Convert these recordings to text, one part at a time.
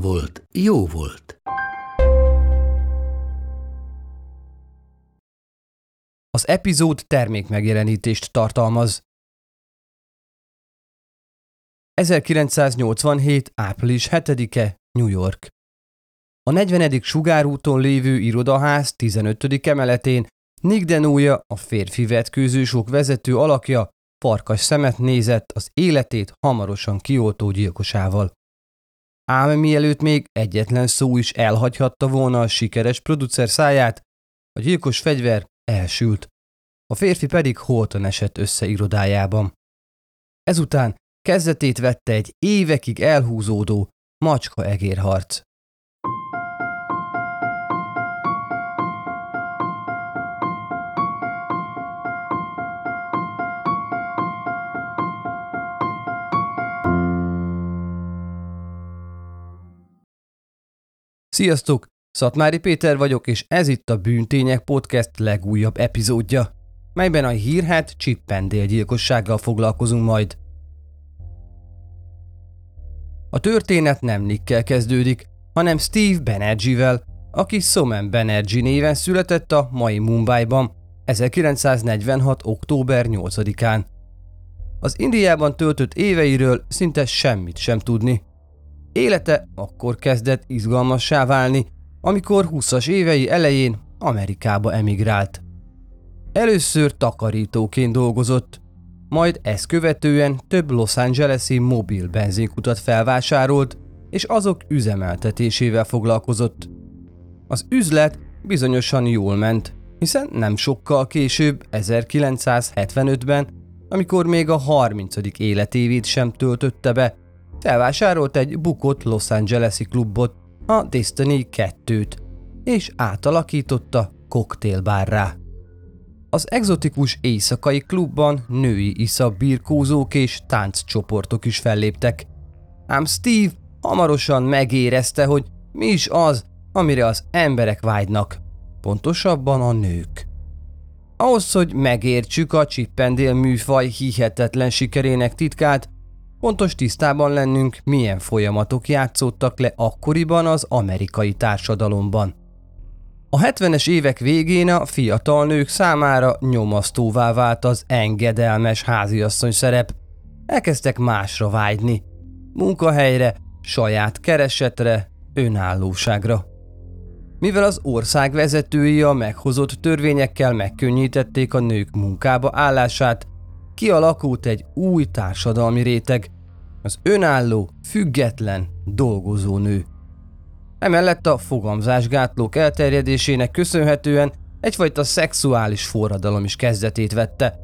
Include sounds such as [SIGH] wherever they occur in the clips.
volt, jó volt. Az epizód termékmegjelenítést tartalmaz. 1987. április 7-e, New York. A 40. sugárúton lévő irodaház 15. emeletén Nick Denója, a férfi vetkőzősok vezető alakja, farkas szemet nézett az életét hamarosan kioltó gyilkosával. Ám mielőtt még egyetlen szó is elhagyhatta volna a sikeres producer száját, a gyilkos fegyver elsült. A férfi pedig holtan esett össze irodájában. Ezután kezdetét vette egy évekig elhúzódó macska-egérharc. Sziasztok! Szatmári Péter vagyok, és ez itt a Bűntények Podcast legújabb epizódja, melyben a hírhet Chippendale gyilkossággal foglalkozunk majd. A történet nem Nickkel kezdődik, hanem Steve Banerjee-vel, aki Somen Banerjee néven született a mai Mumbai-ban 1946. október 8-án. Az Indiában töltött éveiről szinte semmit sem tudni. Élete akkor kezdett izgalmassá válni, amikor 20-as évei elején Amerikába emigrált. Először takarítóként dolgozott, majd ezt követően több Los Angeles-i mobil benzinkutat felvásárolt, és azok üzemeltetésével foglalkozott. Az üzlet bizonyosan jól ment, hiszen nem sokkal később, 1975-ben, amikor még a 30. életévét sem töltötte be, felvásárolt egy bukott Los Angeles-i klubot, a Destiny 2-t, és átalakította koktélbárrá. Az egzotikus éjszakai klubban női isza birkózók és tánccsoportok is felléptek. Ám Steve hamarosan megérezte, hogy mi is az, amire az emberek vágynak, pontosabban a nők. Ahhoz, hogy megértsük a Chippendale műfaj hihetetlen sikerének titkát, Fontos tisztában lennünk, milyen folyamatok játszódtak le akkoriban az amerikai társadalomban. A 70-es évek végén a fiatal nők számára nyomasztóvá vált az engedelmes háziasszony szerep. Elkezdtek másra vágyni. Munkahelyre, saját keresetre, önállóságra. Mivel az ország vezetői a meghozott törvényekkel megkönnyítették a nők munkába állását, kialakult egy új társadalmi réteg, az önálló, független, dolgozó nő. Emellett a fogamzásgátlók elterjedésének köszönhetően egyfajta szexuális forradalom is kezdetét vette.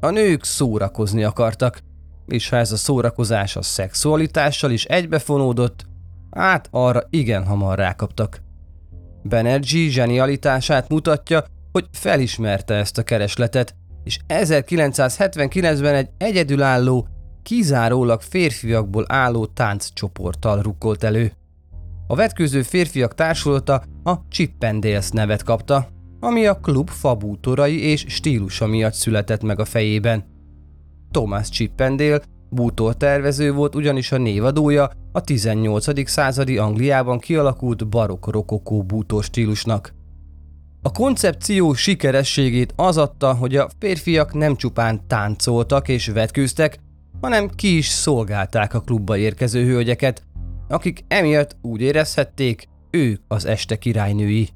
A nők szórakozni akartak, és ha ez a szórakozás a szexualitással is egybefonódott, hát arra igen hamar rákaptak. Banerjee zsenialitását mutatja, hogy felismerte ezt a keresletet, és 1979-ben egy egyedülálló, kizárólag férfiakból álló tánccsoporttal rukkolt elő. A vetkőző férfiak társulata a Chippendales nevet kapta, ami a klub fabútorai és stílusa miatt született meg a fejében. Thomas Chippendale bútor tervező volt ugyanis a névadója a 18. századi Angliában kialakult barokk-rokokó bútor stílusnak. A koncepció sikerességét az adta, hogy a férfiak nem csupán táncoltak és vetkőztek, hanem ki is szolgálták a klubba érkező hölgyeket, akik emiatt úgy érezhették, ők az este királynői.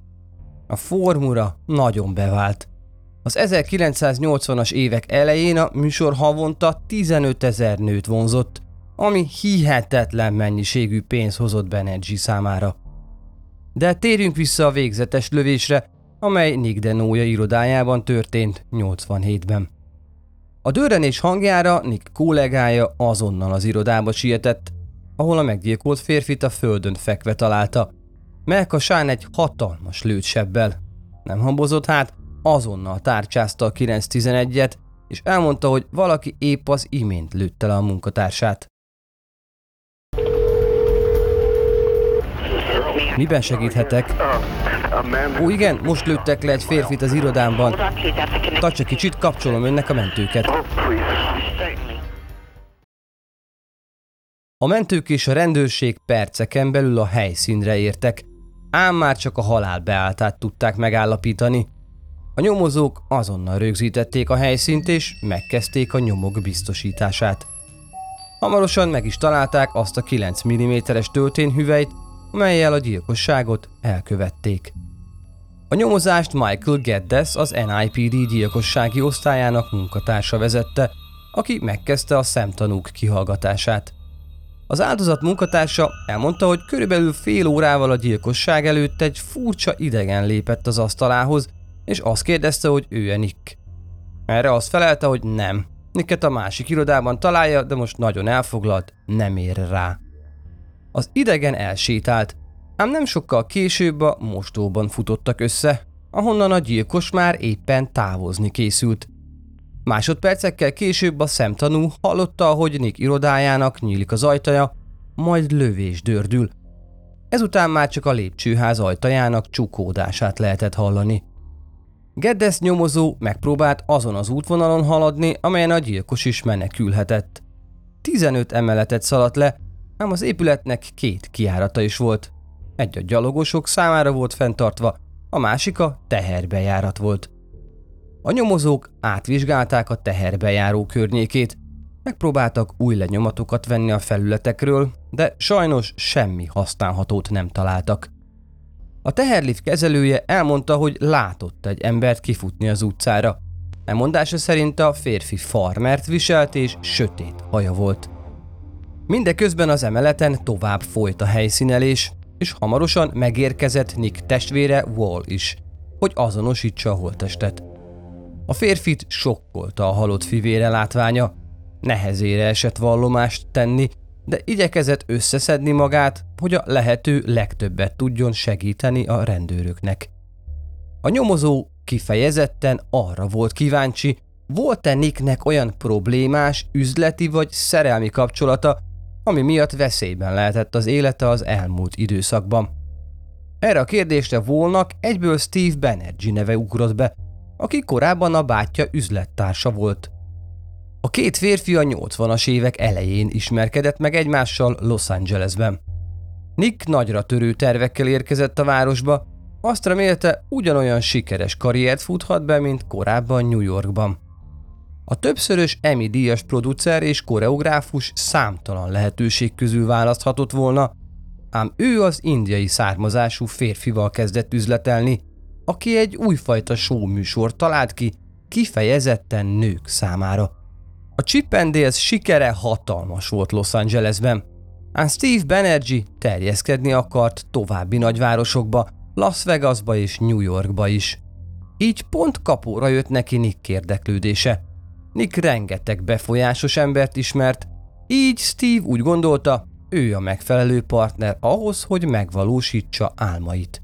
A formura nagyon bevált. Az 1980-as évek elején a műsor havonta 15 ezer nőt vonzott, ami hihetetlen mennyiségű pénz hozott Banerjee számára. De térjünk vissza a végzetes lövésre, amely Nick Denója irodájában történt 87-ben. A dörrenés hangjára Nick kollégája azonnal az irodába sietett, ahol a meggyilkolt férfit a földön fekve találta. Melkasán egy hatalmas lőtsebbel. Nem hambozott hát, azonnal tárcsázta a 911-et, és elmondta, hogy valaki épp az imént lőtte le a munkatársát. Miben segíthetek? Ó igen, most lőttek le egy férfit az irodámban. Tartsa kicsit, kapcsolom önnek a mentőket. A mentők és a rendőrség perceken belül a helyszínre értek, ám már csak a halál beáltát tudták megállapítani. A nyomozók azonnal rögzítették a helyszínt és megkezdték a nyomok biztosítását. Hamarosan meg is találták azt a 9 mm-es töltényhüvelyt, melyel a gyilkosságot elkövették. A nyomozást Michael Geddes, az NIPD gyilkossági osztályának munkatársa vezette, aki megkezdte a szemtanúk kihallgatását. Az áldozat munkatársa elmondta, hogy körülbelül fél órával a gyilkosság előtt egy furcsa idegen lépett az asztalához, és azt kérdezte, hogy ő-e Nick. Erre azt felelte, hogy nem. Nicket a másik irodában találja, de most nagyon elfoglalt, nem ér rá. Az idegen elsétált, ám nem sokkal később a mostóban futottak össze, ahonnan a gyilkos már éppen távozni készült. Másodpercekkel később a szemtanú hallotta, hogy Nick irodájának nyílik az ajtaja, majd lövés dördül. Ezután már csak a lépcsőház ajtajának csukódását lehetett hallani. Geddes nyomozó megpróbált azon az útvonalon haladni, amelyen a gyilkos is menekülhetett. 15 emeletet szaladt le, ám az épületnek két kiárata is volt. Egy a gyalogosok számára volt fenntartva, a másik a teherbejárat volt. A nyomozók átvizsgálták a teherbejáró környékét, megpróbáltak új lenyomatokat venni a felületekről, de sajnos semmi használhatót nem találtak. A teherlift kezelője elmondta, hogy látott egy embert kifutni az utcára. Elmondása szerint a férfi farmert viselt és sötét haja volt. Mindeközben az emeleten tovább folyt a helyszínelés, és hamarosan megérkezett Nick testvére Wall is, hogy azonosítsa a holttestet. A férfit sokkolta a halott fivére látványa, nehezére esett vallomást tenni, de igyekezett összeszedni magát, hogy a lehető legtöbbet tudjon segíteni a rendőröknek. A nyomozó kifejezetten arra volt kíváncsi, volt-e Nicknek olyan problémás, üzleti vagy szerelmi kapcsolata, ami miatt veszélyben lehetett az élete az elmúlt időszakban. Erre a kérdésre volnak egyből Steve Banerjee neve ugrott be, aki korábban a bátyja üzlettársa volt. A két férfi a 80-as évek elején ismerkedett meg egymással Los Angelesben. Nick nagyra törő tervekkel érkezett a városba, azt remélte ugyanolyan sikeres karriert futhat be, mint korábban New Yorkban. A többszörös Emmy díjas producer és koreográfus számtalan lehetőség közül választhatott volna, ám ő az indiai származású férfival kezdett üzletelni, aki egy újfajta show műsor talált ki, kifejezetten nők számára. A Chippendales sikere hatalmas volt Los Angelesben, ám Steve Banerjee terjeszkedni akart további nagyvárosokba, Las Vegasba és New Yorkba is. Így pont kapóra jött neki Nick érdeklődése. Nick rengeteg befolyásos embert ismert, így Steve úgy gondolta, ő a megfelelő partner ahhoz, hogy megvalósítsa álmait.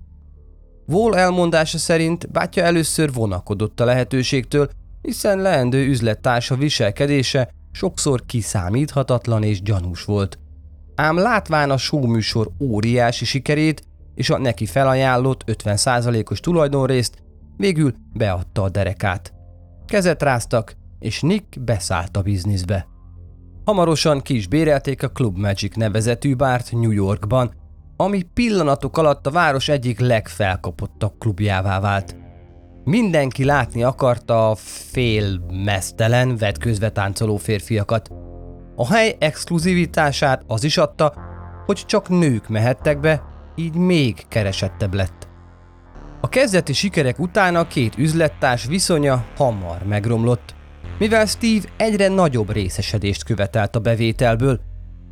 Wall elmondása szerint bátyja először vonakodott a lehetőségtől, hiszen leendő üzlettársa viselkedése sokszor kiszámíthatatlan és gyanús volt. Ám látván a showműsor óriási sikerét és a neki felajánlott 50%-os tulajdonrészt, végül beadta a derekát. Kezet ráztak, és Nick beszállt a bizniszbe. Hamarosan ki is bérelték a Club Magic nevezetű bárt New Yorkban, ami pillanatok alatt a város egyik legfelkapottabb klubjává vált. Mindenki látni akarta a fél mesztelen, vetközve táncoló férfiakat. A hely exkluzivitását az is adta, hogy csak nők mehettek be, így még keresettebb lett. A kezdeti sikerek után a két üzlettárs viszonya hamar megromlott, mivel Steve egyre nagyobb részesedést követelt a bevételből,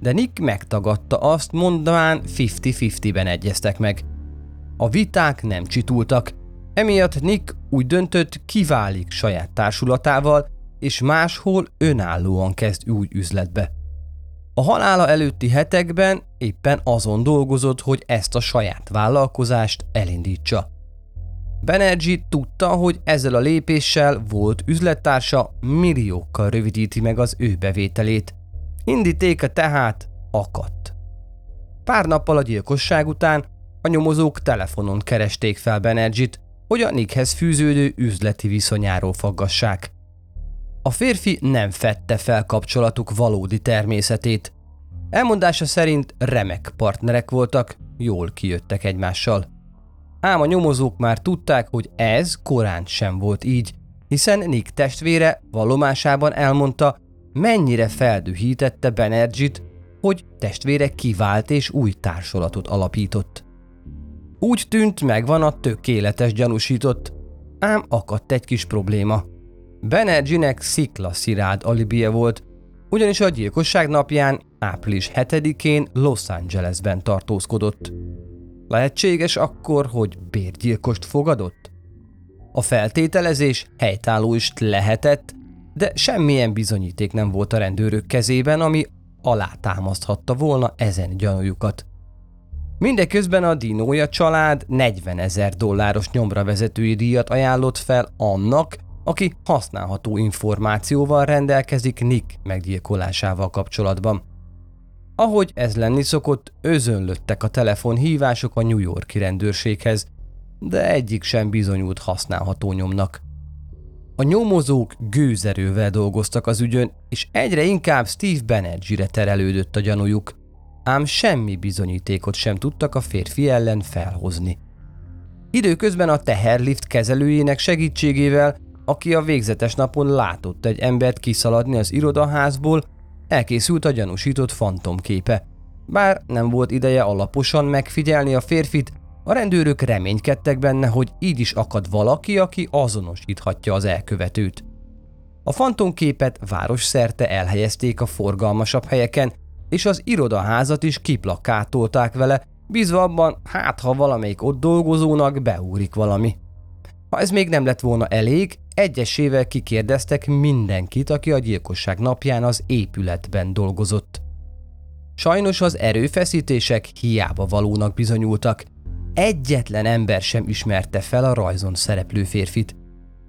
de Nick megtagadta azt, mondván 50-50-ben egyeztek meg. A viták nem csitultak, emiatt Nick úgy döntött, kiválik saját társulatával, és máshol önállóan kezd új üzletbe. A halála előtti hetekben éppen azon dolgozott, hogy ezt a saját vállalkozást elindítsa. Banerjee tudta, hogy ezzel a lépéssel volt üzlettársa milliókkal rövidíti meg az ő bevételét. Indítéka tehát akadt. Pár nappal a gyilkosság után a nyomozók telefonon keresték fel Banerjee-t, hogy a Nickhez fűződő üzleti viszonyáról faggassák. A férfi nem fette fel kapcsolatuk valódi természetét. Elmondása szerint remek partnerek voltak, jól kijöttek egymással. Ám a nyomozók már tudták, hogy ez korán sem volt így, hiszen Nick testvére vallomásában elmondta, mennyire feldühítette Benergit, hogy testvére kivált és új társulatot alapított. Úgy tűnt megvan a tökéletes gyanúsított, ám akadt egy kis probléma. Benerginek sziklaszirád alibie volt, ugyanis a gyilkosság napján, április 7-én Los Angelesben tartózkodott. Lehetséges akkor, hogy bérgyilkost fogadott? A feltételezés helytálló is lehetett, de semmilyen bizonyíték nem volt a rendőrök kezében, ami alátámaszthatta volna ezen gyanújukat. Mindeközben a Dinója család 40 ezer dolláros nyomra vezetői díjat ajánlott fel annak, aki használható információval rendelkezik Nick meggyilkolásával kapcsolatban. Ahogy ez lenni szokott, özönlöttek a telefonhívások a New Yorki rendőrséghez, de egyik sem bizonyult használható nyomnak. A nyomozók gőzerővel dolgoztak az ügyön, és egyre inkább Steve Banerjee-re terelődött a gyanújuk, ám semmi bizonyítékot sem tudtak a férfi ellen felhozni. Időközben a teherlift kezelőjének segítségével, aki a végzetes napon látott egy embert kiszaladni az irodaházból, elkészült a gyanúsított fantomképe. Bár nem volt ideje alaposan megfigyelni a férfit, a rendőrök reménykedtek benne, hogy így is akad valaki, aki azonosíthatja az elkövetőt. A fantomképet város szerte elhelyezték a forgalmasabb helyeken, és az irodaházat is kiplakátolták vele, bízva abban, hát ha valamelyik ott dolgozónak beúrik valami. Ha ez még nem lett volna elég, egyesével kikérdeztek mindenkit, aki a gyilkosság napján az épületben dolgozott. Sajnos az erőfeszítések hiába valónak bizonyultak. Egyetlen ember sem ismerte fel a rajzon szereplő férfit.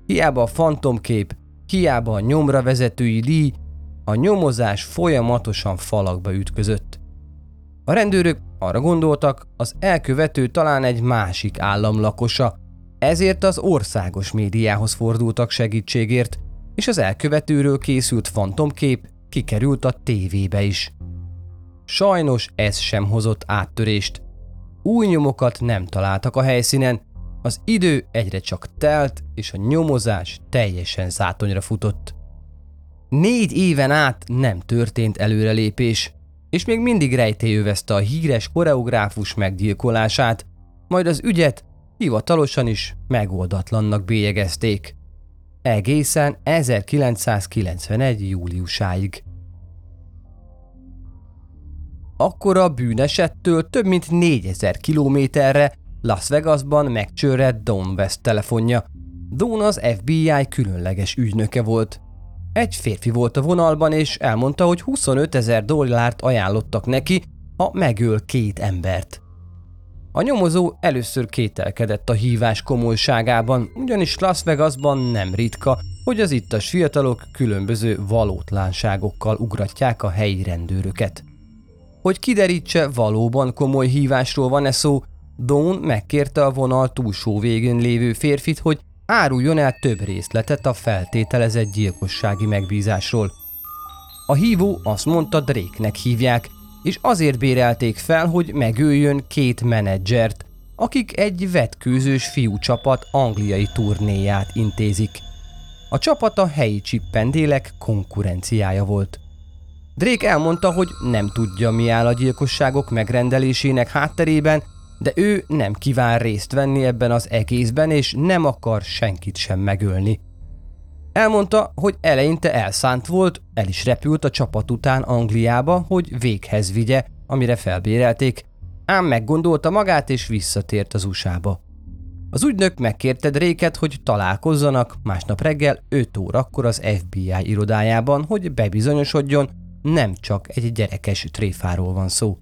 Hiába a fantomkép, hiába a nyomra vezetői díj, a nyomozás folyamatosan falakba ütközött. A rendőrök arra gondoltak, az elkövető talán egy másik állam lakosa, ezért az országos médiához fordultak segítségért, és az elkövetőről készült fantomkép kikerült a tévébe is. Sajnos ez sem hozott áttörést. Új nyomokat nem találtak a helyszínen, az idő egyre csak telt, és a nyomozás teljesen zátonyra futott. Négy éven át nem történt előrelépés, és még mindig rejtélyövezte a híres koreográfus meggyilkolását, majd az ügyet hivatalosan is megoldatlannak bélyegezték. Egészen 1991. júliusáig. Akkor a bűnesettől több mint 4000 kilométerre Las Vegasban megcsörrett Don West telefonja. Don az FBI különleges ügynöke volt. Egy férfi volt a vonalban, és elmondta, hogy 25 ezer dollárt ajánlottak neki, ha megöl két embert. A nyomozó először kételkedett a hívás komolyságában, ugyanis Las Vegasban nem ritka, hogy az ittas fiatalok különböző valótlánságokkal ugratják a helyi rendőröket. Hogy kiderítse, valóban komoly hívásról van-e szó, Dawn megkérte a vonal túlsó végén lévő férfit, hogy áruljon el több részletet a feltételezett gyilkossági megbízásról. A hívó azt mondta, Drake-nek hívják, és azért bérelték fel, hogy megöljön két menedzsert, akik egy vetkőzős fiúcsapat angliai turnéját intézik. A csapat a helyi csippendélek konkurenciája volt. Drake elmondta, hogy nem tudja, mi áll a gyilkosságok megrendelésének hátterében, de ő nem kíván részt venni ebben az egészben, és nem akar senkit sem megölni. Elmondta, hogy eleinte elszánt volt, el is repült a csapat után Angliába, hogy véghez vigye, amire felbérelték, ám meggondolta magát és visszatért az USA-ba. Az ügynök megkérte Drake-et, hogy találkozzanak másnap reggel 5 órakor az FBI irodájában, hogy bebizonyosodjon, nem csak egy gyerekes tréfáról van szó.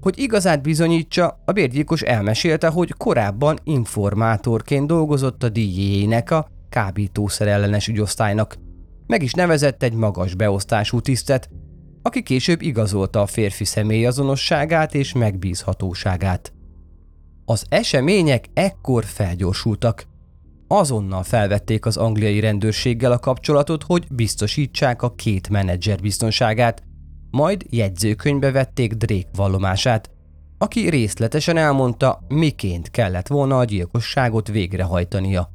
Hogy igazát bizonyítsa, a bérgyilkos elmesélte, hogy korábban informátorként dolgozott a DJ-nek a kábítószer ellenes ügyosztálynak. Meg is nevezett egy magas beosztású tisztet, aki később igazolta a férfi személy azonosságát és megbízhatóságát. Az események ekkor felgyorsultak. Azonnal felvették az angliai rendőrséggel a kapcsolatot, hogy biztosítsák a két menedzser biztonságát, majd jegyzőkönyvbe vették Drake vallomását, aki részletesen elmondta, miként kellett volna a gyilkosságot végrehajtania.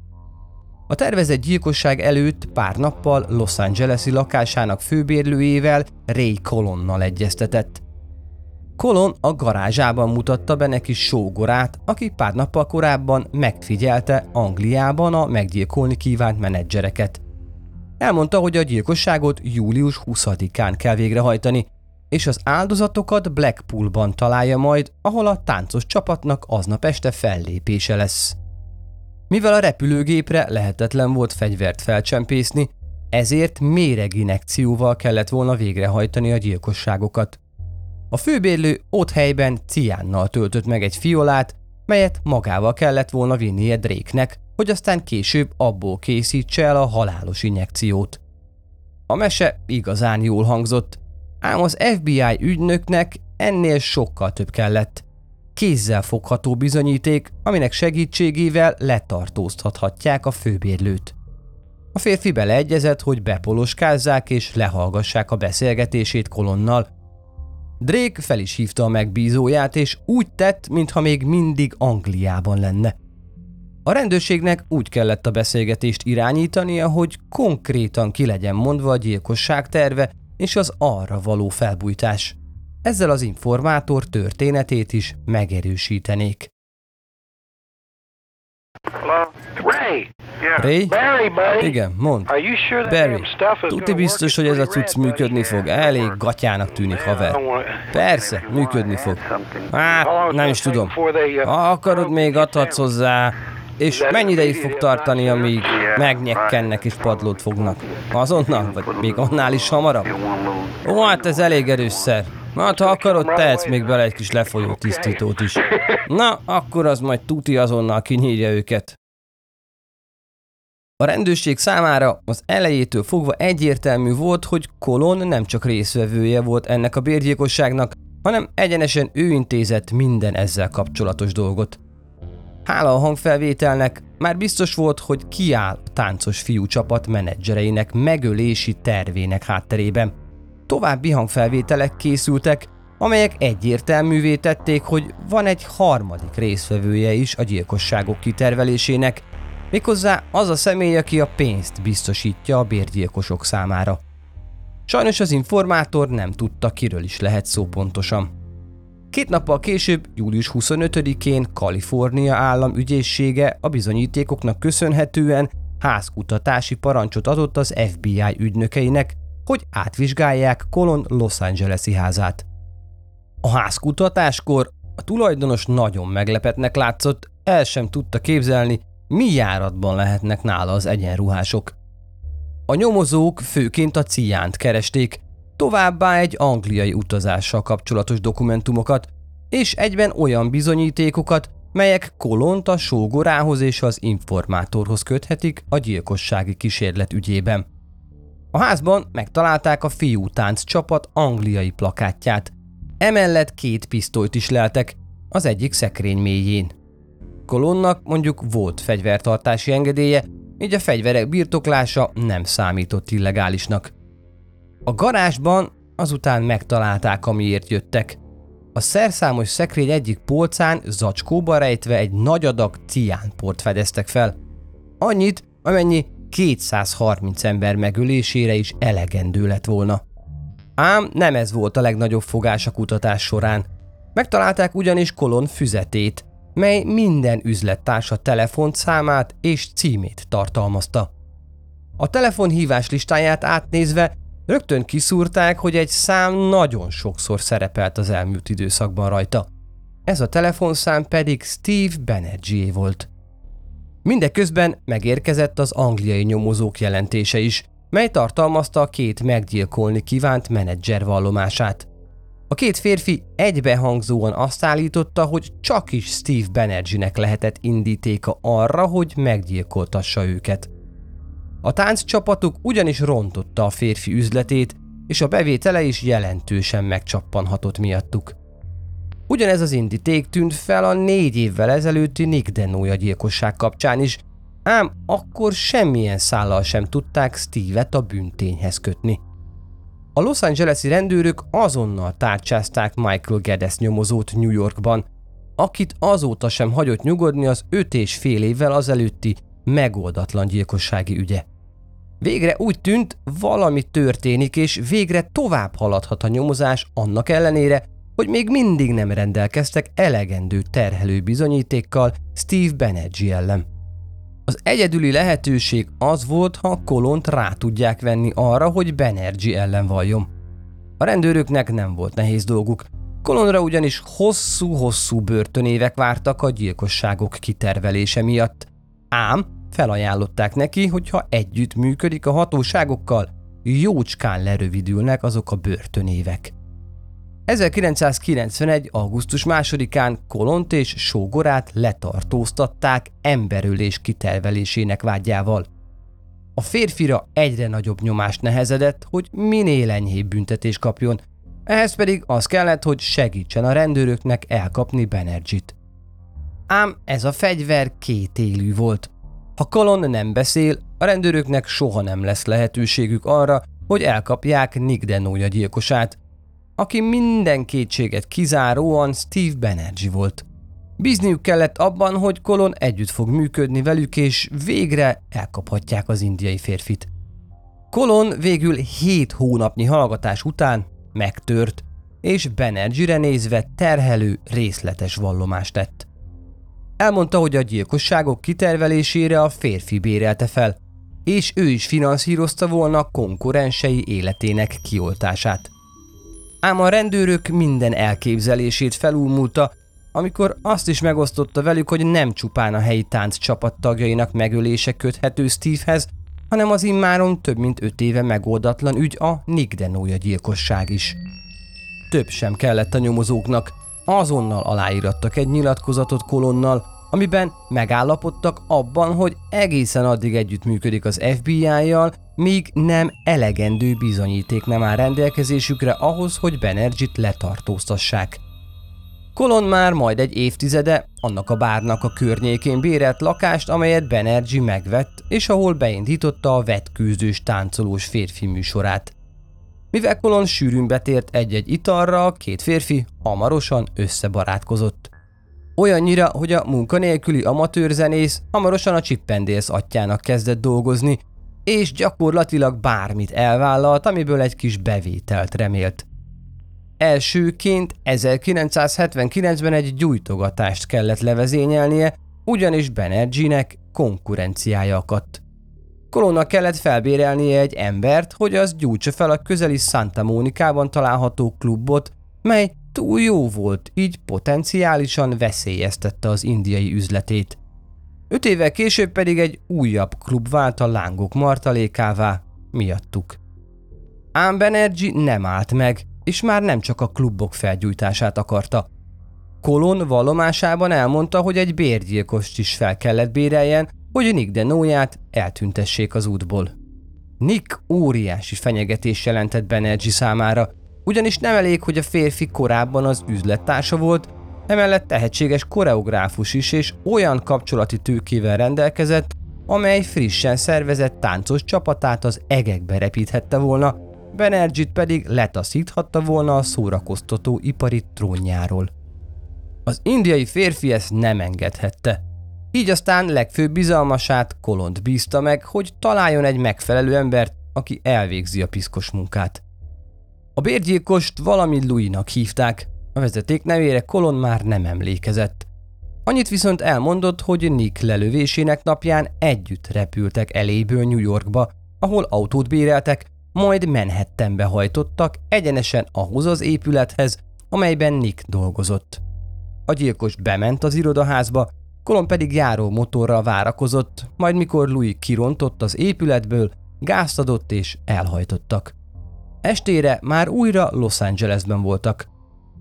A tervezett gyilkosság előtt pár nappal Los Angeles-i lakásának főbérlőjével Ray Colonnal egyeztetett. Colon a garázsában mutatta be neki sógorát, aki pár nappal korábban megfigyelte Angliában a meggyilkolni kívánt menedzsereket. Elmondta, hogy a gyilkosságot július 20-án kell végrehajtani, és az áldozatokat Blackpoolban találja majd, ahol a táncos csapatnak aznap este fellépése lesz. Mivel a repülőgépre lehetetlen volt fegyvert felcsempészni, ezért méreginekcióval kellett volna végrehajtani a gyilkosságokat. A főbérlő ott helyben ciánnal töltött meg egy fiolát, melyet magával kellett volna vinnie Drake-nek, hogy aztán később abból készítse el a halálos injekciót. A mese igazán jól hangzott, ám az FBI ügynöknek ennél sokkal több kellett. Kézzel fogható bizonyíték, aminek segítségével letartóztathatják a főbérlőt. A férfi beleegyezett, hogy bepoloskázzák és lehallgassák a beszélgetését kolonnal. Drake fel is hívta a megbízóját, és úgy tett, mintha még mindig Angliában lenne. A rendőrségnek úgy kellett a beszélgetést irányítania, hogy konkrétan ki legyen mondva a gyilkosság terve és az arra való felbújtás. Ezzel az informátor történetét is megerősítenék. Hello? Ray! Ray? Igen, mond. Barry, tuti biztos, hogy ez a cucc működni fog. Elég gatyának tűnik, haver. Persze, működni fog. Hát, nem is tudom. uh, Ha akarod, még adhatsz hozzá. És mennyi ideig fog tartani, amíg megnyekkennek és padlót fognak? Azonnal? Vagy még annál is hamarabb? Ó, hát ez elég erős szer. Hát, ha akarod, tehetsz még bele egy kis lefolyó tisztítót is. [LAUGHS] Na, akkor az majd tuti azonnal kinyírja őket. A rendőrség számára az elejétől fogva egyértelmű volt, hogy Kolon nem csak részvevője volt ennek a bérgyilkosságnak, hanem egyenesen ő intézett minden ezzel kapcsolatos dolgot. Hála a hangfelvételnek már biztos volt, hogy kiáll a táncos fiú csapat menedzsereinek megölési tervének hátterében. További hangfelvételek készültek, amelyek egyértelművé tették, hogy van egy harmadik részvevője is a gyilkosságok kitervelésének, méghozzá az a személy, aki a pénzt biztosítja a bérgyilkosok számára. Sajnos az informátor nem tudta, kiről is lehet szó pontosan. Két nappal később, július 25-én Kalifornia állam ügyészsége a bizonyítékoknak köszönhetően házkutatási parancsot adott az FBI ügynökeinek, hogy átvizsgálják Colon Los Angeles-i házát. A házkutatáskor a tulajdonos nagyon meglepetnek látszott, el sem tudta képzelni, mi járatban lehetnek nála az egyenruhások. A nyomozók főként a ciánt keresték, továbbá egy angliai utazással kapcsolatos dokumentumokat, és egyben olyan bizonyítékokat, melyek Kolont a sógorához és az informátorhoz köthetik a gyilkossági kísérlet ügyében. A házban megtalálták a fiútánc csapat angliai plakátját. Emellett két pisztolyt is leltek, az egyik szekrény mélyén. Kolonnak mondjuk volt fegyvertartási engedélye, így a fegyverek birtoklása nem számított illegálisnak. A garázsban azután megtalálták, amiért jöttek. A szerszámos szekrény egyik polcán zacskóba rejtve egy nagy adag ciánport fedeztek fel. Annyit, amennyi 230 ember megölésére is elegendő lett volna. Ám nem ez volt a legnagyobb fogás a kutatás során. Megtalálták ugyanis Kolon füzetét, mely minden üzlettársa telefonszámát és címét tartalmazta. A telefonhívás listáját átnézve rögtön kiszúrták, hogy egy szám nagyon sokszor szerepelt az elmúlt időszakban rajta. Ez a telefonszám pedig Steve Banerjee volt. Mindeközben megérkezett az angliai nyomozók jelentése is, mely tartalmazta a két meggyilkolni kívánt menedzser vallomását. A két férfi egybehangzóan azt állította, hogy csak is Steve Banerjee-nek lehetett indítéka arra, hogy meggyilkoltassa őket. A tánccsapatuk ugyanis rontotta a férfi üzletét, és a bevétele is jelentősen megcsappanhatott miattuk. Ugyanez az indíték tűnt fel a négy évvel ezelőtti Nick Denója gyilkosság kapcsán is, ám akkor semmilyen szállal sem tudták Steve-et a bűntényhez kötni. A Los Angeles-i rendőrök azonnal tárcsázták Michael Geddes nyomozót New Yorkban, akit azóta sem hagyott nyugodni az öt és fél évvel azelőtti megoldatlan gyilkossági ügye. Végre úgy tűnt, valami történik, és végre tovább haladhat a nyomozás annak ellenére, hogy még mindig nem rendelkeztek elegendő terhelő bizonyítékkal Steve Banerjee ellen. Az egyedüli lehetőség az volt, ha kolont rá tudják venni arra, hogy Banerjee ellen valljon. A rendőröknek nem volt nehéz dolguk, Kolonra ugyanis hosszú-hosszú börtönévek vártak a gyilkosságok kitervelése miatt. Ám felajánlották neki, hogy ha együtt működik a hatóságokkal, jócskán lerövidülnek azok a börtönévek. 1991. augusztus 2-án Kolont és Sógorát letartóztatták emberölés kitervelésének vágyával. A férfira egyre nagyobb nyomást nehezedett, hogy minél enyhébb büntetés kapjon, ehhez pedig az kellett, hogy segítsen a rendőröknek elkapni Benergit. Ám ez a fegyver két élű volt. Ha Kolon nem beszél, a rendőröknek soha nem lesz lehetőségük arra, hogy elkapják Nick Denója gyilkosát, aki minden kétséget kizáróan Steve Banerjee volt. Bízniuk kellett abban, hogy Kolon együtt fog működni velük, és végre elkaphatják az indiai férfit. Kolon végül 7 hónapnyi hallgatás után megtört, és Banerjee-re nézve terhelő, részletes vallomást tett. Elmondta, hogy a gyilkosságok kitervelésére a férfi bérelte fel, és ő is finanszírozta volna konkurensei életének kioltását ám a rendőrök minden elképzelését felúmulta, amikor azt is megosztotta velük, hogy nem csupán a helyi tánc csapat tagjainak megölése köthető Stevehez, hanem az immáron több mint öt éve megoldatlan ügy a Nick Denója gyilkosság is. Több sem kellett a nyomozóknak, azonnal aláírattak egy nyilatkozatot kolonnal, amiben megállapodtak abban, hogy egészen addig együttműködik az FBI-jal, míg nem elegendő bizonyíték nem áll rendelkezésükre ahhoz, hogy Benergit letartóztassák. Kolon már majd egy évtizede annak a bárnak a környékén bérelt lakást, amelyet Benergy megvett, és ahol beindította a vetkőzős táncolós férfi műsorát. Mivel Kolon sűrűn betért egy-egy italra, két férfi hamarosan összebarátkozott. Olyannyira, hogy a munkanélküli amatőrzenész hamarosan a Chippendales atyának kezdett dolgozni, és gyakorlatilag bármit elvállalt, amiből egy kis bevételt remélt. Elsőként 1979-ben egy gyújtogatást kellett levezényelnie, ugyanis Banerjee-nek konkurenciája akadt. Kolónak kellett felbérelnie egy embert, hogy az gyújtsa fel a közeli Santa Monica-ban található klubot, mely túl jó volt, így potenciálisan veszélyeztette az indiai üzletét. Öt évvel később pedig egy újabb klub vált a lángok martalékává, miattuk. Ám Banerjee nem állt meg, és már nem csak a klubok felgyújtását akarta. Kolon vallomásában elmondta, hogy egy bérgyilkost is fel kellett béreljen, hogy Nick Denóját eltüntessék az útból. Nick óriási fenyegetés jelentett Banerjee számára, ugyanis nem elég, hogy a férfi korábban az üzlettársa volt, emellett tehetséges koreográfus is és olyan kapcsolati tőkével rendelkezett, amely frissen szervezett táncos csapatát az egekbe repíthette volna, Benergit pedig letaszíthatta volna a szórakoztató ipari trónjáról. Az indiai férfi ezt nem engedhette. Így aztán legfőbb bizalmasát Kolont bízta meg, hogy találjon egy megfelelő embert, aki elvégzi a piszkos munkát. A bérgyilkost valami Louis-nak hívták, a vezeték nevére Kolon már nem emlékezett. Annyit viszont elmondott, hogy Nick lelövésének napján együtt repültek eléből New Yorkba, ahol autót béreltek, majd Manhattanbe hajtottak egyenesen ahhoz az épülethez, amelyben Nick dolgozott. A gyilkos bement az irodaházba, Kolon pedig járó motorral várakozott, majd mikor Louis kirontott az épületből, gázt adott és elhajtottak. Estére már újra Los Angelesben voltak.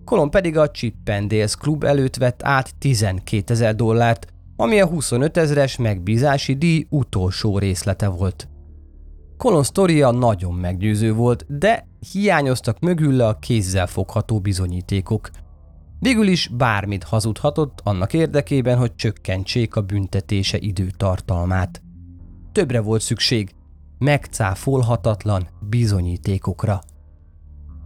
Kolon pedig a Chippendales klub előtt vett át 12 ezer dollárt, ami a 25 ezeres megbízási díj utolsó részlete volt. Colin sztoria nagyon meggyőző volt, de hiányoztak mögülle a kézzel fogható bizonyítékok. Végül is bármit hazudhatott annak érdekében, hogy csökkentsék a büntetése időtartalmát. Többre volt szükség, megcáfolhatatlan bizonyítékokra.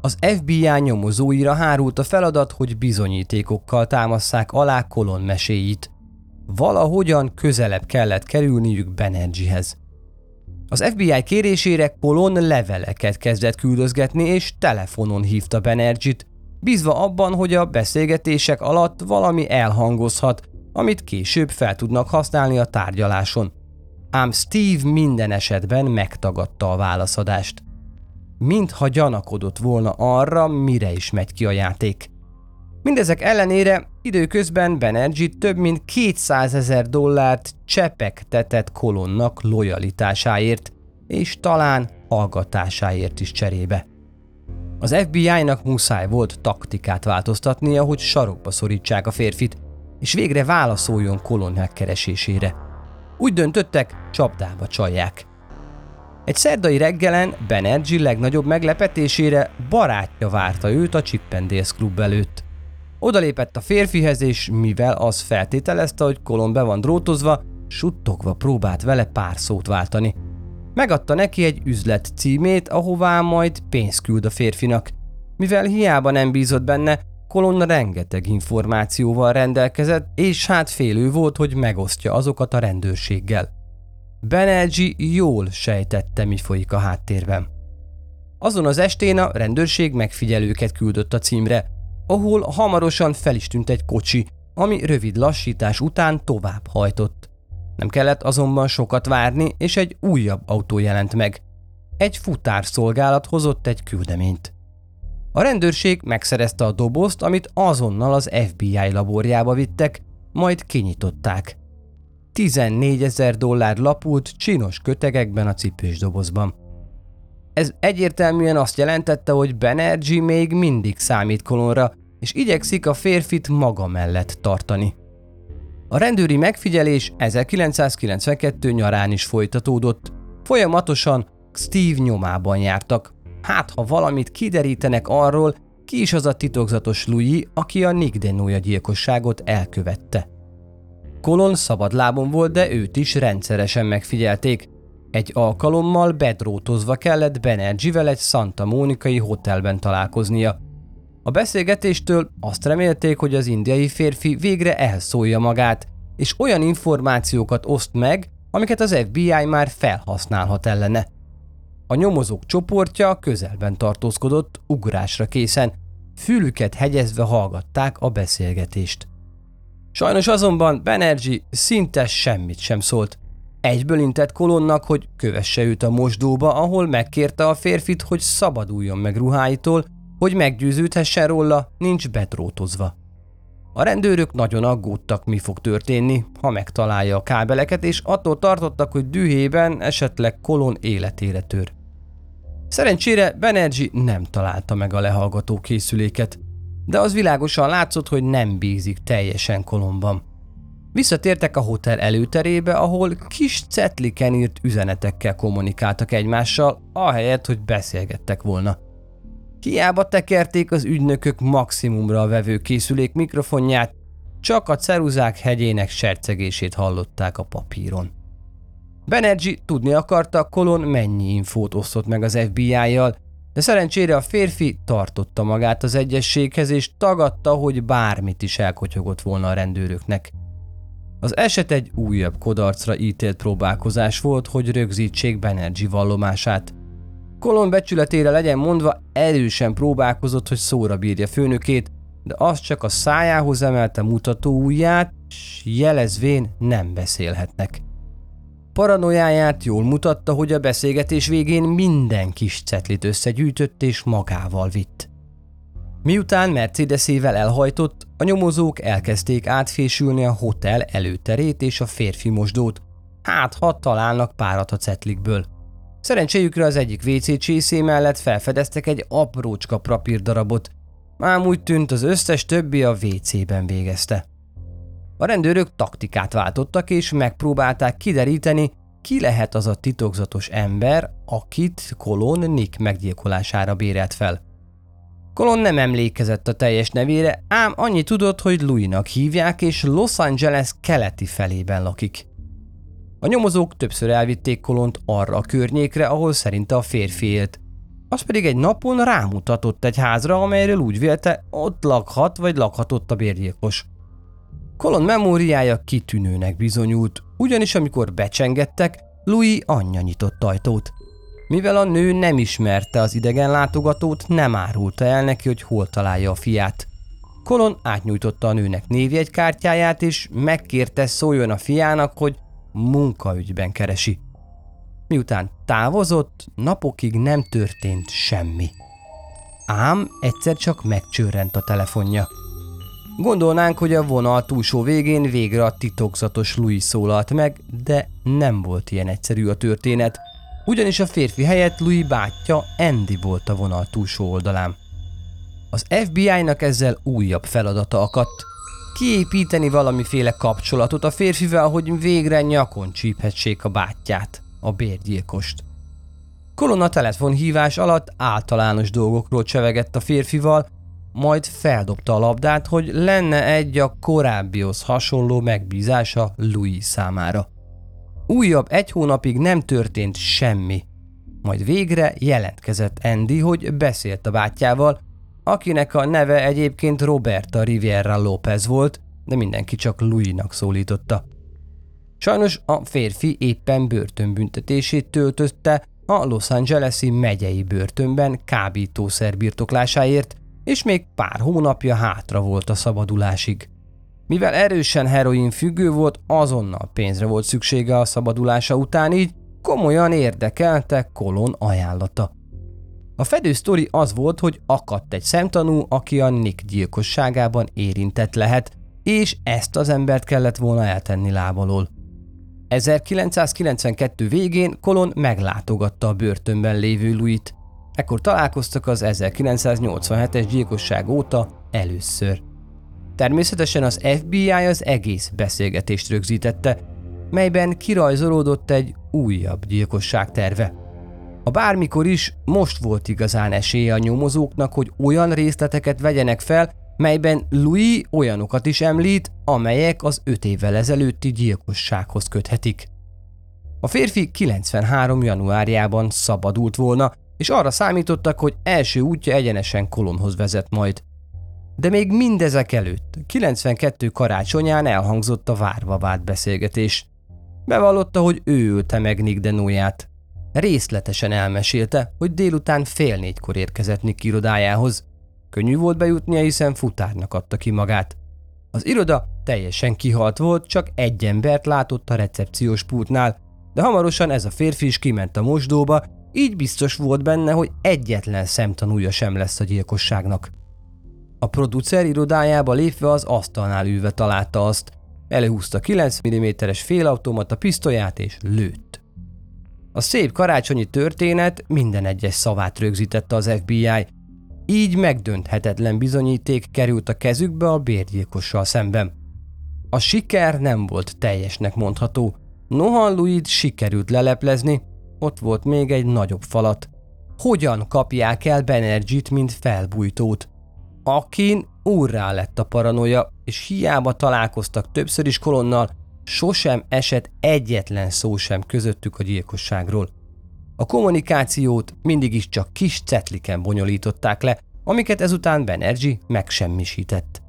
Az FBI nyomozóira hárult a feladat, hogy bizonyítékokkal támasszák alá Kolon meséit. Valahogyan közelebb kellett kerülniük Benergyhez. Az FBI kérésére Kolon leveleket kezdett küldözgetni és telefonon hívta Benergyt, bízva abban, hogy a beszélgetések alatt valami elhangozhat, amit később fel tudnak használni a tárgyaláson. Ám Steve minden esetben megtagadta a válaszadást. Mintha gyanakodott volna arra, mire is megy ki a játék. Mindezek ellenére időközben Benergy több mint 200 ezer dollárt csepegtetett kolonnak lojalitásáért, és talán hallgatásáért is cserébe. Az FBI-nak muszáj volt taktikát változtatnia, hogy sarokba szorítsák a férfit, és végre válaszoljon kolon megkeresésére. Úgy döntöttek, csapdába csalják. Egy szerdai reggelen Benergy legnagyobb meglepetésére barátja várta őt a Chippendales klub előtt. Odalépett a férfihez, és mivel az feltételezte, hogy Kolon be van drótozva, suttogva próbált vele pár szót váltani. Megadta neki egy üzlet címét, ahová majd pénzt küld a férfinak. Mivel hiába nem bízott benne, Kolon rengeteg információval rendelkezett, és hát félő volt, hogy megosztja azokat a rendőrséggel. Benergy jól sejtette, mi folyik a háttérben. Azon az estén a rendőrség megfigyelőket küldött a címre, ahol hamarosan fel is tűnt egy kocsi, ami rövid lassítás után tovább hajtott. Nem kellett azonban sokat várni, és egy újabb autó jelent meg. Egy futárszolgálat hozott egy küldeményt. A rendőrség megszerezte a dobozt, amit azonnal az FBI laborjába vittek, majd kinyitották. 14 ezer dollár lapult csinos kötegekben a cipős dobozban. Ez egyértelműen azt jelentette, hogy Benergy még mindig számít kolonra, és igyekszik a férfit maga mellett tartani. A rendőri megfigyelés 1992 nyarán is folytatódott. Folyamatosan Steve nyomában jártak. Hát, ha valamit kiderítenek arról, ki is az a titokzatos Louis, aki a Nick Denója gyilkosságot elkövette. Colon szabadlábon volt, de őt is rendszeresen megfigyelték, egy alkalommal bedrótozva kellett Benergyvel egy Santa Mónikai hotelben találkoznia. A beszélgetéstől azt remélték, hogy az indiai férfi végre elszólja magát, és olyan információkat oszt meg, amiket az FBI már felhasználhat ellene. A nyomozók csoportja közelben tartózkodott, ugrásra készen, fülüket hegyezve hallgatták a beszélgetést. Sajnos azonban Benergy szinte semmit sem szólt, Egyből intett kolonnak, hogy kövesse őt a mosdóba, ahol megkérte a férfit, hogy szabaduljon meg ruháitól, hogy meggyőződhessen róla, nincs betrótozva. A rendőrök nagyon aggódtak, mi fog történni, ha megtalálja a kábeleket, és attól tartottak, hogy dühében esetleg kolon életére tör. Szerencsére Benergy nem találta meg a lehallgató készüléket, de az világosan látszott, hogy nem bízik teljesen kolomban. Visszatértek a hotel előterébe, ahol kis cetliken írt üzenetekkel kommunikáltak egymással, ahelyett, hogy beszélgettek volna. Hiába tekerték az ügynökök maximumra a vevőkészülék mikrofonját, csak a ceruzák hegyének sercegését hallották a papíron. Benergy tudni akarta, Kolon mennyi infót osztott meg az FBI-jal, de szerencsére a férfi tartotta magát az egyességhez, és tagadta, hogy bármit is elkotyogott volna a rendőröknek – az eset egy újabb kodarcra ítélt próbálkozás volt, hogy rögzítsék Benergy vallomását. Kolon becsületére legyen mondva, erősen próbálkozott, hogy szóra bírja főnökét, de az csak a szájához emelte mutató ujját, s jelezvén nem beszélhetnek. Paranoiáját jól mutatta, hogy a beszélgetés végén minden kis cetlit összegyűjtött és magával vitt. Miután Mercedesével elhajtott, a nyomozók elkezdték átfésülni a hotel előterét és a férfi mosdót. Hát, ha találnak párat a cetlikből. Szerencséjükre az egyik WC csészé mellett felfedeztek egy aprócska papírdarabot, ám úgy tűnt az összes többi a WC-ben végezte. A rendőrök taktikát váltottak és megpróbálták kideríteni, ki lehet az a titokzatos ember, akit Kolon Nick meggyilkolására bérelt fel. Kolon nem emlékezett a teljes nevére, ám annyi tudott, hogy Louis-nak hívják, és Los Angeles keleti felében lakik. A nyomozók többször elvitték Kolont arra a környékre, ahol szerinte a férfi élt. Az pedig egy napon rámutatott egy házra, amelyről úgy vélte, ott lakhat vagy lakhatott a bérgyilkos. Kolon memóriája kitűnőnek bizonyult, ugyanis amikor becsengettek, Louis anyja nyitott ajtót. Mivel a nő nem ismerte az idegen látogatót, nem árulta el neki, hogy hol találja a fiát. Kolon átnyújtotta a nőnek névjegykártyáját, és megkérte szóljon a fiának, hogy munkaügyben keresi. Miután távozott, napokig nem történt semmi. Ám egyszer csak megcsörrent a telefonja. Gondolnánk, hogy a vonal túlsó végén végre a titokzatos Louis szólalt meg, de nem volt ilyen egyszerű a történet, ugyanis a férfi helyett Louis bátyja Andy volt a vonal túlsó oldalán. Az FBI-nak ezzel újabb feladata akadt. Kiépíteni valamiféle kapcsolatot a férfivel, hogy végre nyakon csíphessék a bátyját, a bérgyilkost. Kolonna telefonhívás alatt általános dolgokról csevegett a férfival, majd feldobta a labdát, hogy lenne egy a korábbihoz hasonló megbízása Louis számára. Újabb egy hónapig nem történt semmi. Majd végre jelentkezett Andy, hogy beszélt a bátyjával, akinek a neve egyébként Roberta Riviera López volt, de mindenki csak Louis-nak szólította. Sajnos a férfi éppen börtönbüntetését töltötte a Los Angeles-i megyei börtönben kábítószer birtoklásáért, és még pár hónapja hátra volt a szabadulásig. Mivel erősen heroin függő volt, azonnal pénzre volt szüksége a szabadulása után, így komolyan érdekelte Kolon ajánlata. A fedő sztori az volt, hogy akadt egy szemtanú, aki a Nick gyilkosságában érintett lehet, és ezt az embert kellett volna eltenni lábalól. 1992 végén Kolon meglátogatta a börtönben lévő Louis-t. Ekkor találkoztak az 1987-es gyilkosság óta először. Természetesen az FBI az egész beszélgetést rögzítette, melyben kirajzolódott egy újabb gyilkosság terve. A bármikor is most volt igazán esélye a nyomozóknak, hogy olyan részleteket vegyenek fel, melyben Louis olyanokat is említ, amelyek az öt évvel ezelőtti gyilkossághoz köthetik. A férfi 93. januárjában szabadult volna, és arra számítottak, hogy első útja egyenesen Kolonhoz vezet majd. De még mindezek előtt, 92 karácsonyán elhangzott a várva vált beszélgetés. Bevallotta, hogy ő ölte meg Nick Denóját. Részletesen elmesélte, hogy délután fél négykor érkezett Nick irodájához. Könnyű volt bejutnia, hiszen futárnak adta ki magát. Az iroda teljesen kihalt volt, csak egy embert látott a recepciós pultnál, de hamarosan ez a férfi is kiment a mosdóba, így biztos volt benne, hogy egyetlen szemtanúja sem lesz a gyilkosságnak. A producer irodájába lépve az asztalnál ülve találta azt. Előhúzta 9 mm-es félautomata pisztolyát és lőtt. A szép karácsonyi történet minden egyes szavát rögzítette az FBI, így megdönthetetlen bizonyíték került a kezükbe a bérgyilkossal szemben. A siker nem volt teljesnek mondható, noha Louis sikerült leleplezni, ott volt még egy nagyobb falat. Hogyan kapják el Benergyt, mint felbújtót? Akin úrrá lett a paranoia, és hiába találkoztak többször is kolonnal, sosem esett egyetlen szó sem közöttük a gyilkosságról. A kommunikációt mindig is csak kis cetliken bonyolították le, amiket ezután Benergy megsemmisített.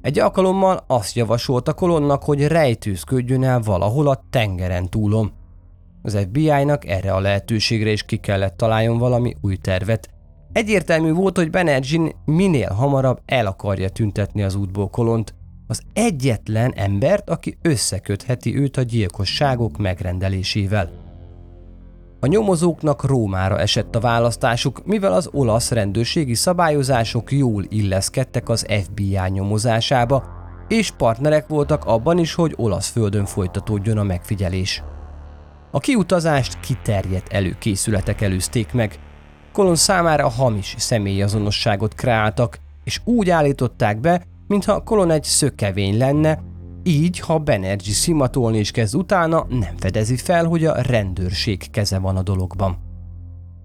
Egy alkalommal azt javasolta kolonnak, hogy rejtőzködjön el valahol a tengeren túlom. Az FBI-nak erre a lehetőségre is ki kellett találjon valami új tervet, Egyértelmű volt, hogy Benergin minél hamarabb el akarja tüntetni az útból kolont, az egyetlen embert, aki összekötheti őt a gyilkosságok megrendelésével. A nyomozóknak Rómára esett a választásuk, mivel az olasz rendőrségi szabályozások jól illeszkedtek az FBI nyomozásába, és partnerek voltak abban is, hogy olasz földön folytatódjon a megfigyelés. A kiutazást kiterjedt előkészületek előzték meg. Kolon számára hamis személyazonosságot kreáltak, és úgy állították be, mintha Kolon egy szökevény lenne, így, ha Benergy szimatolni is kezd utána, nem fedezi fel, hogy a rendőrség keze van a dologban.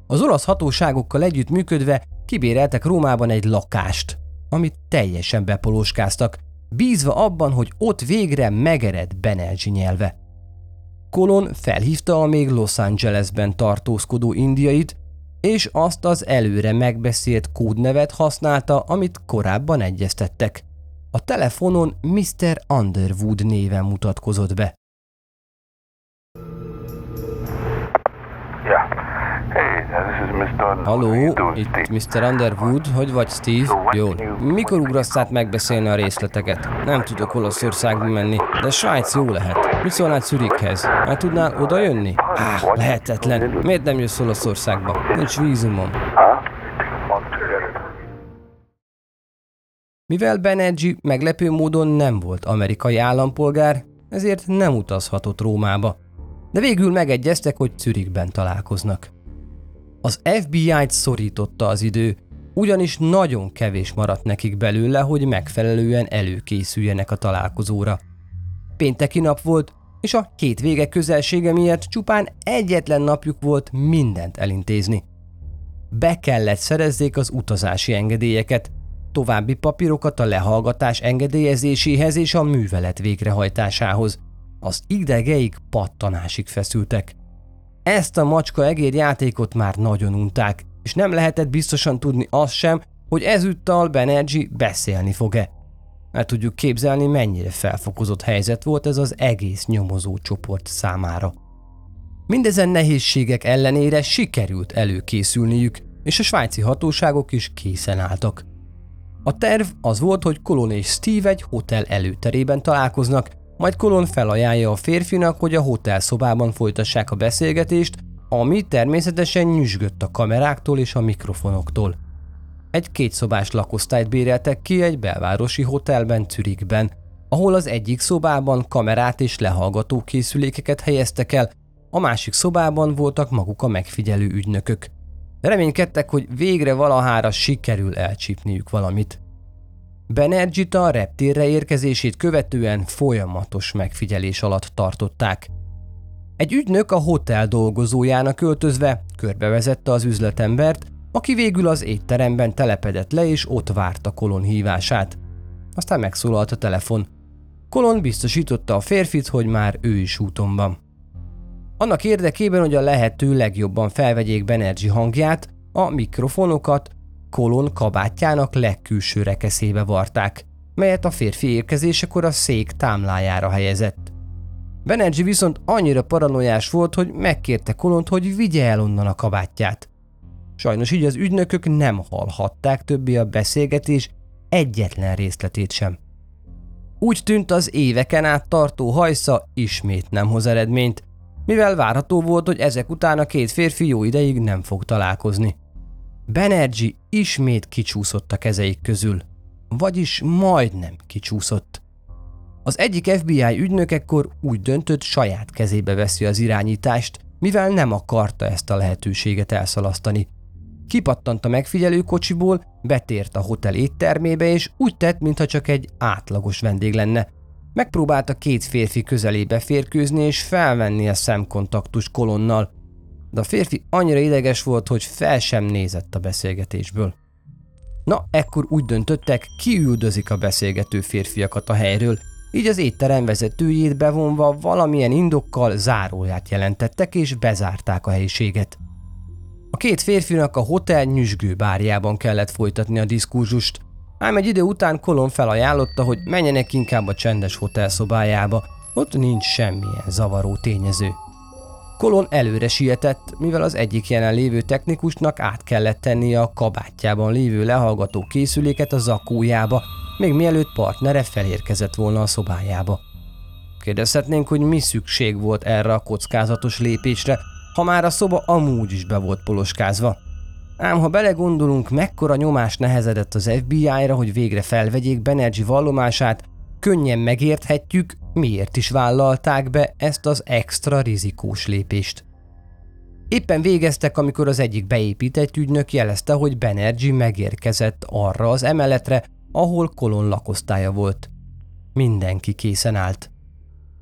Az olasz hatóságokkal együtt működve kibéreltek Rómában egy lakást, amit teljesen bepolóskáztak, bízva abban, hogy ott végre megered Benergy nyelve. Colon felhívta a még Los Angelesben tartózkodó indiait, és azt az előre megbeszélt kódnevet használta, amit korábban egyeztettek. A telefonon Mr. Underwood néven mutatkozott be. Yeah. Hey, this is Mr. How Halló, you doing, itt? Mr. Underwood, hogy vagy Steve? Jól. Mikor ugrasz át megbeszélni a részleteket? Nem tudok Olaszországba menni, de Svájc jó lehet. Mit szólnál Zürichhez? Már tudnál oda jönni? Á, lehetetlen. Miért nem jössz Olaszországba? Nincs vízumom. Mivel Benergy meglepő módon nem volt amerikai állampolgár, ezért nem utazhatott Rómába. De végül megegyeztek, hogy Zürichben találkoznak. Az FBI-t szorította az idő, ugyanis nagyon kevés maradt nekik belőle, hogy megfelelően előkészüljenek a találkozóra. Pénteki nap volt, és a hétvége közelsége miatt csupán egyetlen napjuk volt mindent elintézni. Be kellett szerezzék az utazási engedélyeket, további papírokat a lehallgatás engedélyezéséhez és a művelet végrehajtásához. Az idegeik pattanásig feszültek. Ezt a macska egér játékot már nagyon unták, és nem lehetett biztosan tudni azt sem, hogy ezúttal Benergy beszélni fog-e. El tudjuk képzelni, mennyire felfokozott helyzet volt ez az egész nyomozó csoport számára. Mindezen nehézségek ellenére sikerült előkészülniük, és a svájci hatóságok is készen álltak. A terv az volt, hogy Colon és Steve egy hotel előterében találkoznak, majd Colon felajánlja a férfinak, hogy a hotel szobában folytassák a beszélgetést, ami természetesen nyüzsgött a kameráktól és a mikrofonoktól. Egy kétszobás lakosztályt béreltek ki egy belvárosi hotelben Zürichben, ahol az egyik szobában kamerát és lehallgató készülékeket helyeztek el, a másik szobában voltak maguk a megfigyelő ügynökök. Reménykedtek, hogy végre valahára sikerül elcsípniük valamit. Benergyit a reptérre érkezését követően folyamatos megfigyelés alatt tartották. Egy ügynök a hotel dolgozójának öltözve körbevezette az üzletembert, aki végül az étteremben telepedett le és ott várta Kolon hívását. Aztán megszólalt a telefon. Kolon biztosította a férfit, hogy már ő is úton van. Annak érdekében, hogy a lehető legjobban felvegyék Benergy hangját, a mikrofonokat Kolon kabátjának legkülső rekeszébe varták, melyet a férfi érkezésekor a szék támlájára helyezett. Benergy viszont annyira paranoiás volt, hogy megkérte Kolont, hogy vigye el onnan a kabátját. Sajnos így az ügynökök nem hallhatták többi a beszélgetés egyetlen részletét sem. Úgy tűnt az éveken át tartó hajsza ismét nem hoz eredményt, mivel várható volt, hogy ezek után a két férfi jó ideig nem fog találkozni. Benergy ismét kicsúszott a kezeik közül, vagyis majdnem kicsúszott. Az egyik FBI ügynök ekkor úgy döntött, saját kezébe veszi az irányítást, mivel nem akarta ezt a lehetőséget elszalasztani. Kipattant a megfigyelő kocsiból, betért a hotel éttermébe, és úgy tett, mintha csak egy átlagos vendég lenne. Megpróbálta két férfi közelébe férkőzni és felvenni a szemkontaktus kolonnal, de a férfi annyira ideges volt, hogy fel sem nézett a beszélgetésből. Na, ekkor úgy döntöttek, kiüldözik a beszélgető férfiakat a helyről, így az étterem vezetőjét bevonva valamilyen indokkal záróját jelentettek és bezárták a helyiséget. A két férfinak a hotel nyüzsgő bárjában kellett folytatni a diskurzust, ám egy idő után Kolon felajánlotta, hogy menjenek inkább a csendes hotel szobájába, ott nincs semmilyen zavaró tényező. Kolon előre sietett, mivel az egyik jelenlévő technikusnak át kellett tennie a kabátjában lévő lehallgató készüléket a zakójába, még mielőtt partnere felérkezett volna a szobájába. Kérdezhetnénk, hogy mi szükség volt erre a kockázatos lépésre, ha már a szoba amúgy is be volt poloskázva. Ám ha belegondolunk, mekkora nyomás nehezedett az FBI-ra, hogy végre felvegyék Banerjee vallomását, könnyen megérthetjük, miért is vállalták be ezt az extra rizikós lépést. Éppen végeztek, amikor az egyik beépített ügynök jelezte, hogy Banerjee megérkezett arra az emeletre, ahol Kolon lakosztálya volt. Mindenki készen állt.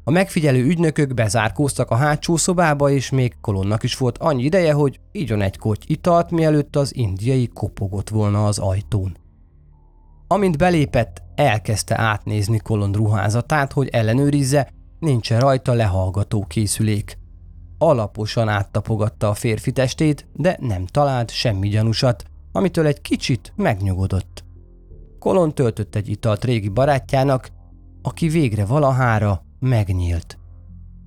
A megfigyelő ügynökök bezárkóztak a hátsó szobába, és még Kolonnak is volt annyi ideje, hogy ígyon egy koty italt, mielőtt az indiai kopogott volna az ajtón. Amint belépett, elkezdte átnézni Kolon ruházatát, hogy ellenőrizze, nincs rajta lehallgató készülék. Alaposan áttapogatta a férfi testét, de nem talált semmi gyanúsat, amitől egy kicsit megnyugodott. Kolon töltött egy italt régi barátjának, aki végre valahára megnyílt.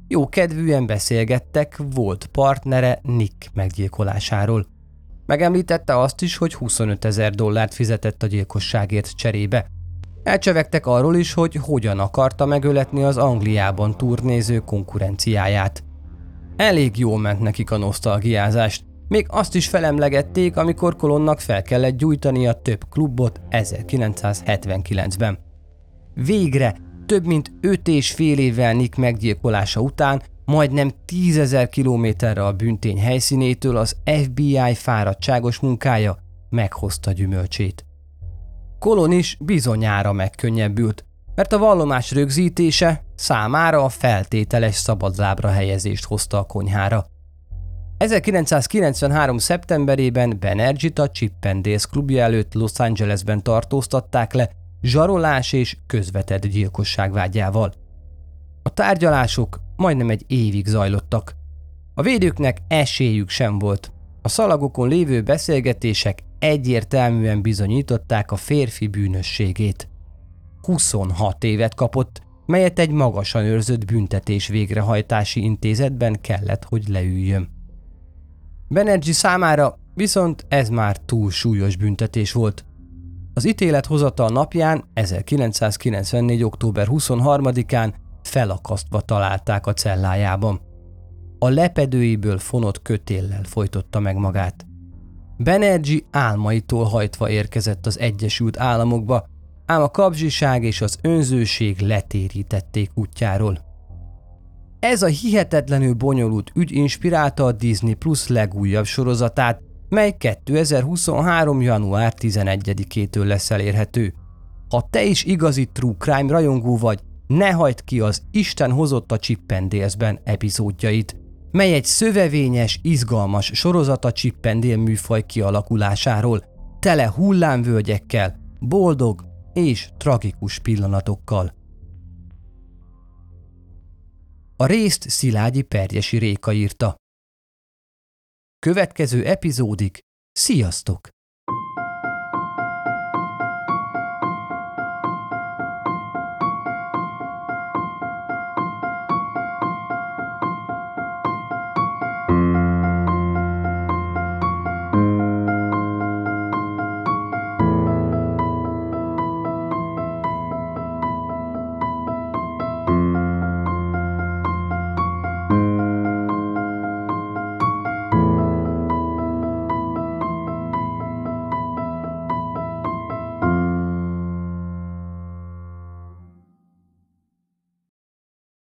Jó kedvűen beszélgettek volt partnere Nick meggyilkolásáról. Megemlítette azt is, hogy 25 ezer dollárt fizetett a gyilkosságért cserébe. Elcsevegtek arról is, hogy hogyan akarta megöletni az Angliában turnéző konkurenciáját. Elég jól ment nekik a nosztalgiázást, még azt is felemlegették, amikor Kolonnak fel kellett a több klubot 1979-ben. Végre több mint öt és fél évvel Nick meggyilkolása után, majdnem tízezer kilométerre a büntény helyszínétől az FBI fáradtságos munkája meghozta gyümölcsét. Kolon is bizonyára megkönnyebbült, mert a vallomás rögzítése számára a feltételes szabadlábra helyezést hozta a konyhára. 1993. szeptemberében Benergit a Chippendales klubja előtt Los Angelesben tartóztatták le, zsarolás és közvetett gyilkosság vágyával. A tárgyalások majdnem egy évig zajlottak. A védőknek esélyük sem volt. A szalagokon lévő beszélgetések egyértelműen bizonyították a férfi bűnösségét. 26 évet kapott, melyet egy magasan őrzött büntetés végrehajtási intézetben kellett, hogy leüljön. Benergy számára viszont ez már túl súlyos büntetés volt. Az ítélet hozatal napján, 1994. október 23-án felakasztva találták a cellájában. A lepedőiből fonott kötéllel folytotta meg magát. Benergy álmaitól hajtva érkezett az Egyesült Államokba, ám a kapzsiság és az önzőség letérítették útjáról. Ez a hihetetlenül bonyolult ügy inspirálta a Disney Plus legújabb sorozatát, mely 2023. január 11-től lesz elérhető. Ha te is igazi true crime rajongó vagy, ne hagyd ki az Isten hozott a Chippendalesben epizódjait, mely egy szövevényes, izgalmas sorozat a Chippendale műfaj kialakulásáról, tele hullámvölgyekkel, boldog és tragikus pillanatokkal. A részt Szilágyi Perjesi Réka írta. Következő epizódig sziasztok!